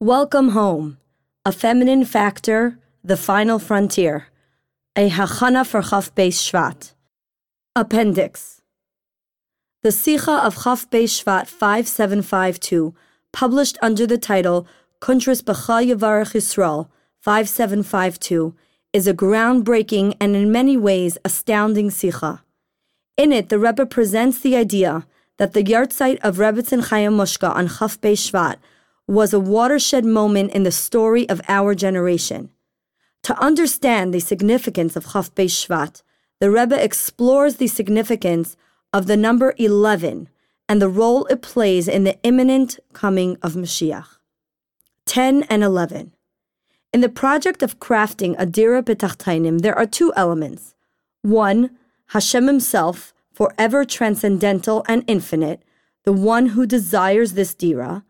Welcome Home, A Feminine Factor, The Final Frontier, A Hachana for Chaf Beis Shvat. Appendix The Sikha of Chaf Beis Shvat 5752, published under the title Kuntras B'cha Yavarach Yisrael 5752, is a groundbreaking and in many ways astounding Sikha. In it, the Rebbe presents the idea that the yahrzeit of Rebbetzin Chaya Mushka on Chaf Beis Shvat was a watershed moment in the story of our generation. To understand the significance of Chaf Beis Shvat, the Rebbe explores the significance of the number 11 and the role it plays in the imminent coming of Mashiach. 10 and 11. In the project of crafting a Dira B'Tachtainim, there are two elements. One, Hashem himself, forever transcendental and infinite, the one who desires this Dira.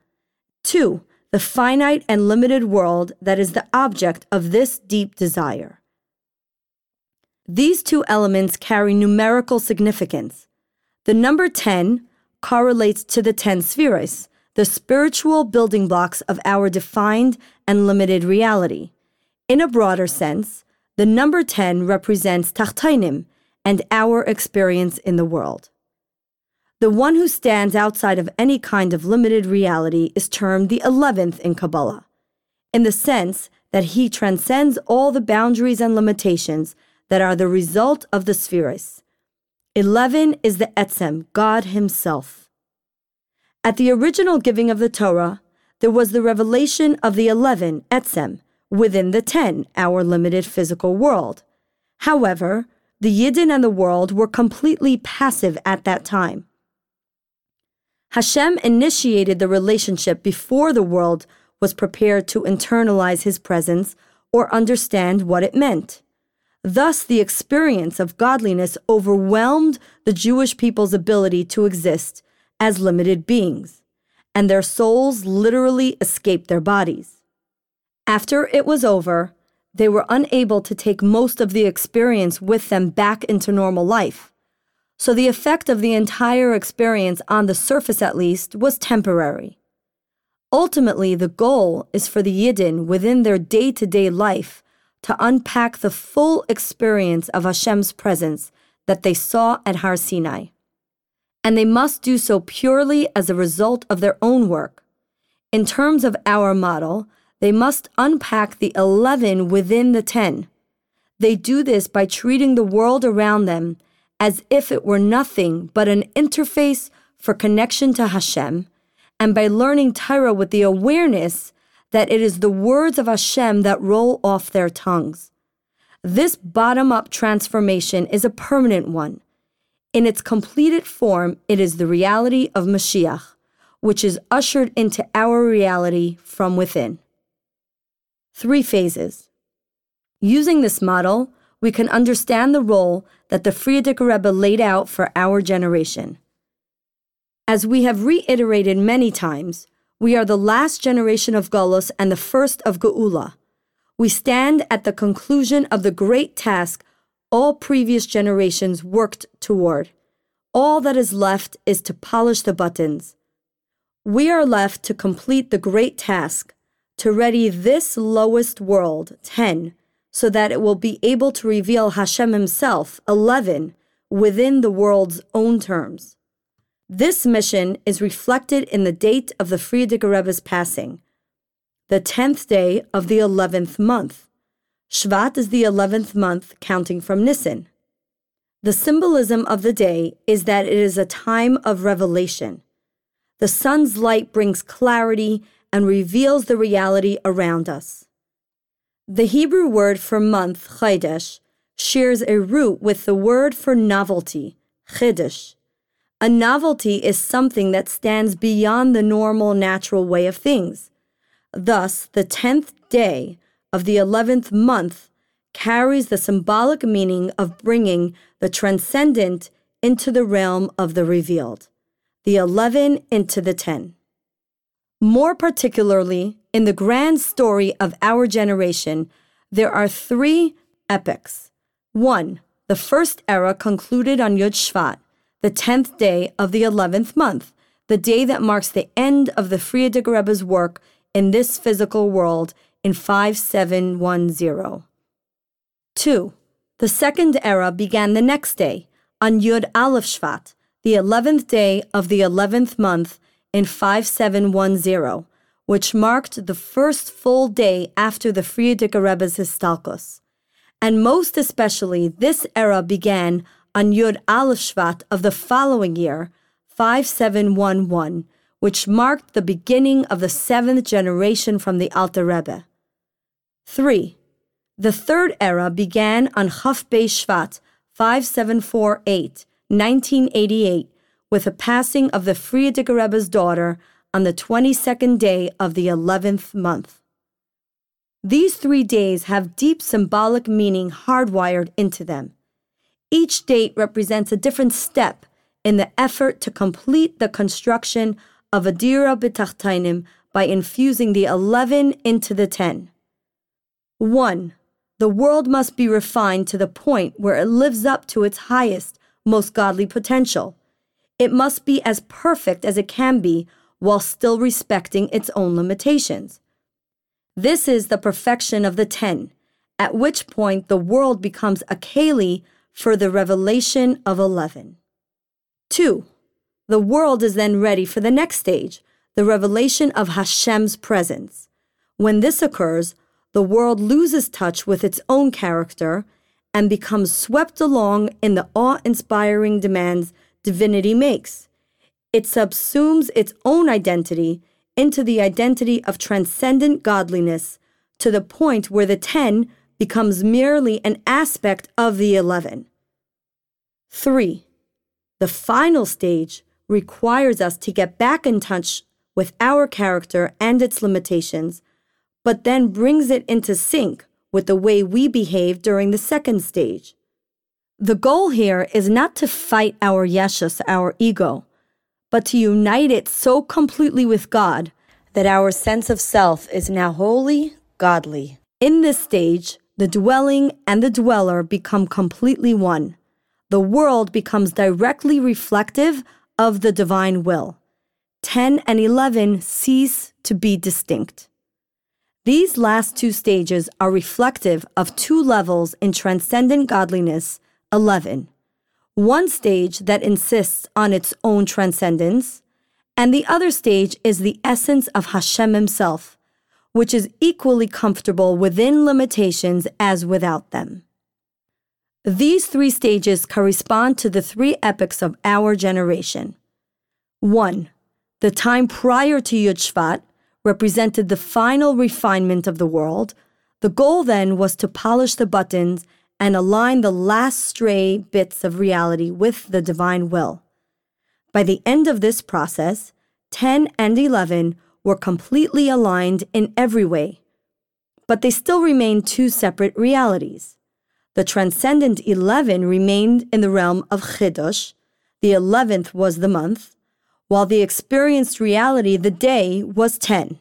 Two, the finite and limited world that is the object of this deep desire. These two elements carry numerical significance. The number 10 correlates to the 10 spheres, the spiritual building blocks of our defined and limited reality. In a broader sense, the number 10 represents Tachtainim and our experience in the world. The one who stands outside of any kind of limited reality is termed the 11th in Kabbalah, in the sense that he transcends all the boundaries and limitations that are the result of the spheres. 11 is the Etzem, God Himself. At the original giving of the Torah, there was the revelation of the 11, Etzem, within the 10, our limited physical world. However, the Yidden and the world were completely passive at that time. Hashem initiated the relationship before the world was prepared to internalize his presence or understand what it meant. Thus, the experience of godliness overwhelmed the Jewish people's ability to exist as limited beings, and their souls literally escaped their bodies. After it was over, they were unable to take most of the experience with them back into normal life. So the effect of the entire experience, on the surface at least, was temporary. Ultimately, the goal is for the Yidden within their day to day life to unpack the full experience of Hashem's presence that they saw at Har Sinai. And they must do so purely as a result of their own work. In terms of our model, they must unpack the 11 within the 10. They do this by treating the world around them as if it were nothing but an interface for connection to Hashem, and by learning Torah with the awareness that it is the words of Hashem that roll off their tongues. This bottom up transformation is a permanent one. In its completed form, it is the reality of Mashiach, which is ushered into our reality from within. Three phases. Using this model, we can understand the role that the Frierdiker Rebbe laid out for our generation. As we have reiterated many times, we are the last generation of Golos and the first of Geula. We stand at the conclusion of the great task all previous generations worked toward. All that is left is to polish the buttons. We are left to complete the great task, to ready this lowest world, 10, so that it will be able to reveal Hashem Himself, 11, within the world's own terms. This mission is reflected in the date of the Frierdiker Rebbe's passing, the 10th day of the 11th month. Shvat is the 11th month counting from Nisan. The symbolism of the day is that it is a time of revelation. The sun's light brings clarity and reveals the reality around us. The Hebrew word for month, chodesh, shares a root with the word for novelty, chiddush. A novelty is something that stands beyond the normal natural way of things. Thus, the tenth day of the eleventh month carries the symbolic meaning of bringing the transcendent into the realm of the revealed, the eleven into the ten. More particularly, in the grand story of our generation, there are three epochs. One, the first era concluded on Yud Shvat, the 10th day of the 11th month, the day that marks the end of the Frierdiker Rebbe's work in this physical world in 5710. 2. The second era began the next day, on Yud Aleph Shvat, the 11th day of the 11th month in 5710, which marked the first full day after the Frierdiker Rebbe's Histalkos. And most especially, this era began on Yud Aleph Shvat of the following year, 5711, which marked the beginning of the seventh generation from the Alter Rebbe. 3. The third era began on Chaf Shvat, 5748, 1988, with the passing of the Frierdiker Rebbe's daughter on the 22nd day of the 11th month. These three days have deep symbolic meaning hardwired into them. Each date represents a different step in the effort to complete the construction of a Dira B'Tachtainim by infusing the 11 into the 10. 1. The world must be refined to the point where it lives up to its highest, most godly potential. It must be as perfect as it can be while still respecting its own limitations. This is the perfection of the ten, at which point the world becomes a keli for the revelation of 11. 2. The world is then ready for the next stage, the revelation of Hashem's presence. When this occurs, the world loses touch with its own character and becomes swept along in the awe inspiring demands divinity makes. It subsumes its own identity into the identity of transcendent godliness to the point where the 10 becomes merely an aspect of the 11. 3. The final stage requires us to get back in touch with our character and its limitations but then brings it into sync with the way we behave during the second stage. The goal here is not to fight our yeshus, our ego, but to unite it so completely with God that our sense of self is now wholly godly. In this stage, the dwelling and the dweller become completely one. The world becomes directly reflective of the divine will. 10 and 11 cease to be distinct. These last two stages are reflective of two levels in transcendent godliness 11. One stage that insists on its own transcendence, and the other stage is the essence of Hashem Himself, which is equally comfortable within limitations as without them. These three stages correspond to the three epochs of our generation. 1. The time prior to Yud Shvat, represented the final refinement of the world. The goal then was to polish the buttons and align the last stray bits of reality with the divine will. By the end of this process, 10 and 11 were completely aligned in every way, but they still remained two separate realities. The transcendent 11 remained in the realm of Chidush, the 11th was the month, while the experienced reality, the day, was 10.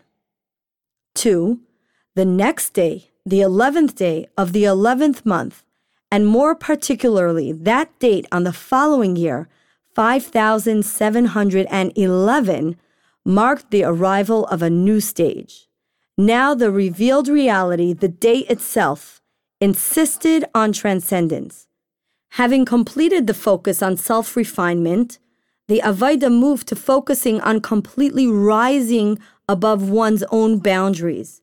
2. The next day, the 11th day of the 11th month, and more particularly that date on the following year, 5711, marked the arrival of a new stage. Now, the revealed reality, the day itself, insisted on transcendence. Having completed the focus on self refinement, the Avaida moved to focusing on completely rising above one's own boundaries.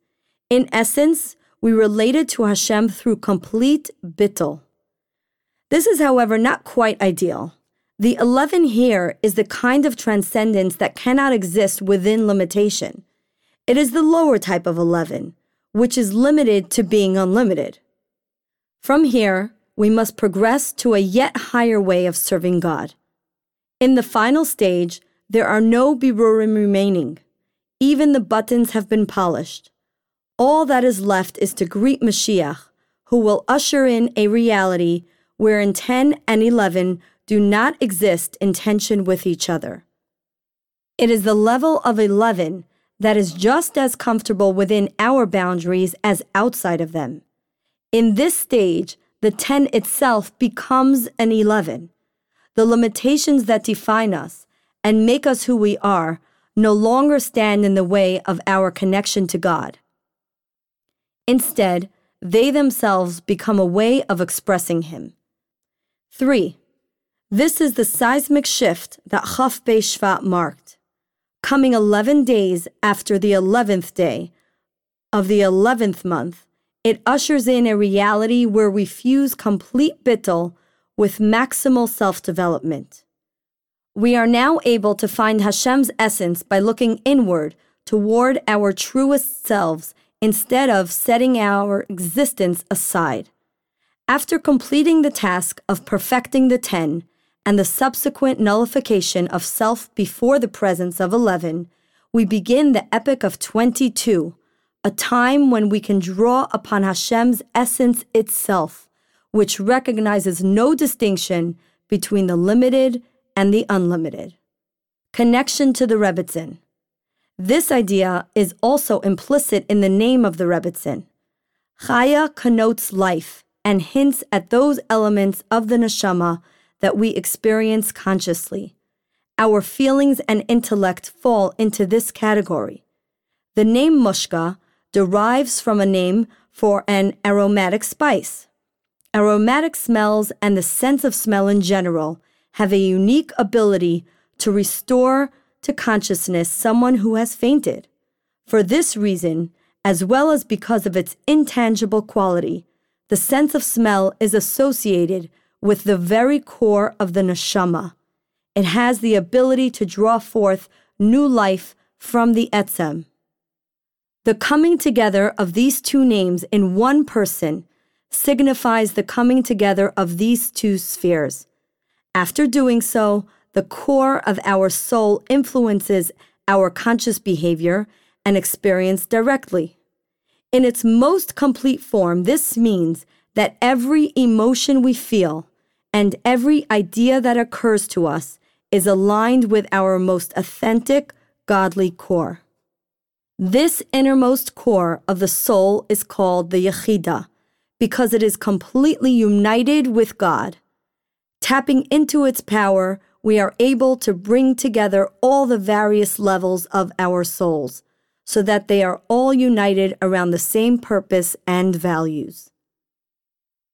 In essence, we related to Hashem through complete bittul. This is, however, not quite ideal. The 11 here is the kind of transcendence that cannot exist within limitation. It is the lower type of 11, which is limited to being unlimited. From here, we must progress to a yet higher way of serving God. In the final stage, there are no birurim remaining. Even the buttons have been polished. All that is left is to greet Mashiach, who will usher in a reality wherein 10 and 11 do not exist in tension with each other. It is the level of 11 that is just as comfortable within our boundaries as outside of them. In this stage, the 10 itself becomes an 11 the limitations that define us and make us who we are no longer stand in the way of our connection to God. Instead, they themselves become a way of expressing Him. 3. This is the seismic shift that Chaf Shvat marked. Coming 11 days after the 11th day of the 11th month, it ushers in a reality where we fuse complete bittul with maximal self development. We are now able to find Hashem's essence by looking inward toward our truest selves instead of setting our existence aside. After completing the task of perfecting the ten and the subsequent nullification of self before the presence of eleven, we begin the epoch of 22, a time when we can draw upon Hashem's essence itself, which recognizes no distinction between the limited and the unlimited. Connection to the Rebbitzin. This idea is also implicit in the name of the Rebbitzin. Chaya connotes life and hints at those elements of the neshama that we experience consciously. Our feelings and intellect fall into this category. The name mushka derives from a name for an aromatic spice. Aromatic smells and the sense of smell in general have a unique ability to restore to consciousness someone who has fainted. For this reason, as well as because of its intangible quality, the sense of smell is associated with the very core of the neshama. It has the ability to draw forth new life from the etzem. The coming together of these two names in one person signifies the coming together of these two spheres. After doing so, the core of our soul influences our conscious behavior and experience directly. In its most complete form, this means that every emotion we feel and every idea that occurs to us is aligned with our most authentic, godly core. This innermost core of the soul is called the Yechida because it is completely united with God. Tapping into its power, we are able to bring together all the various levels of our souls so that they are all united around the same purpose and values.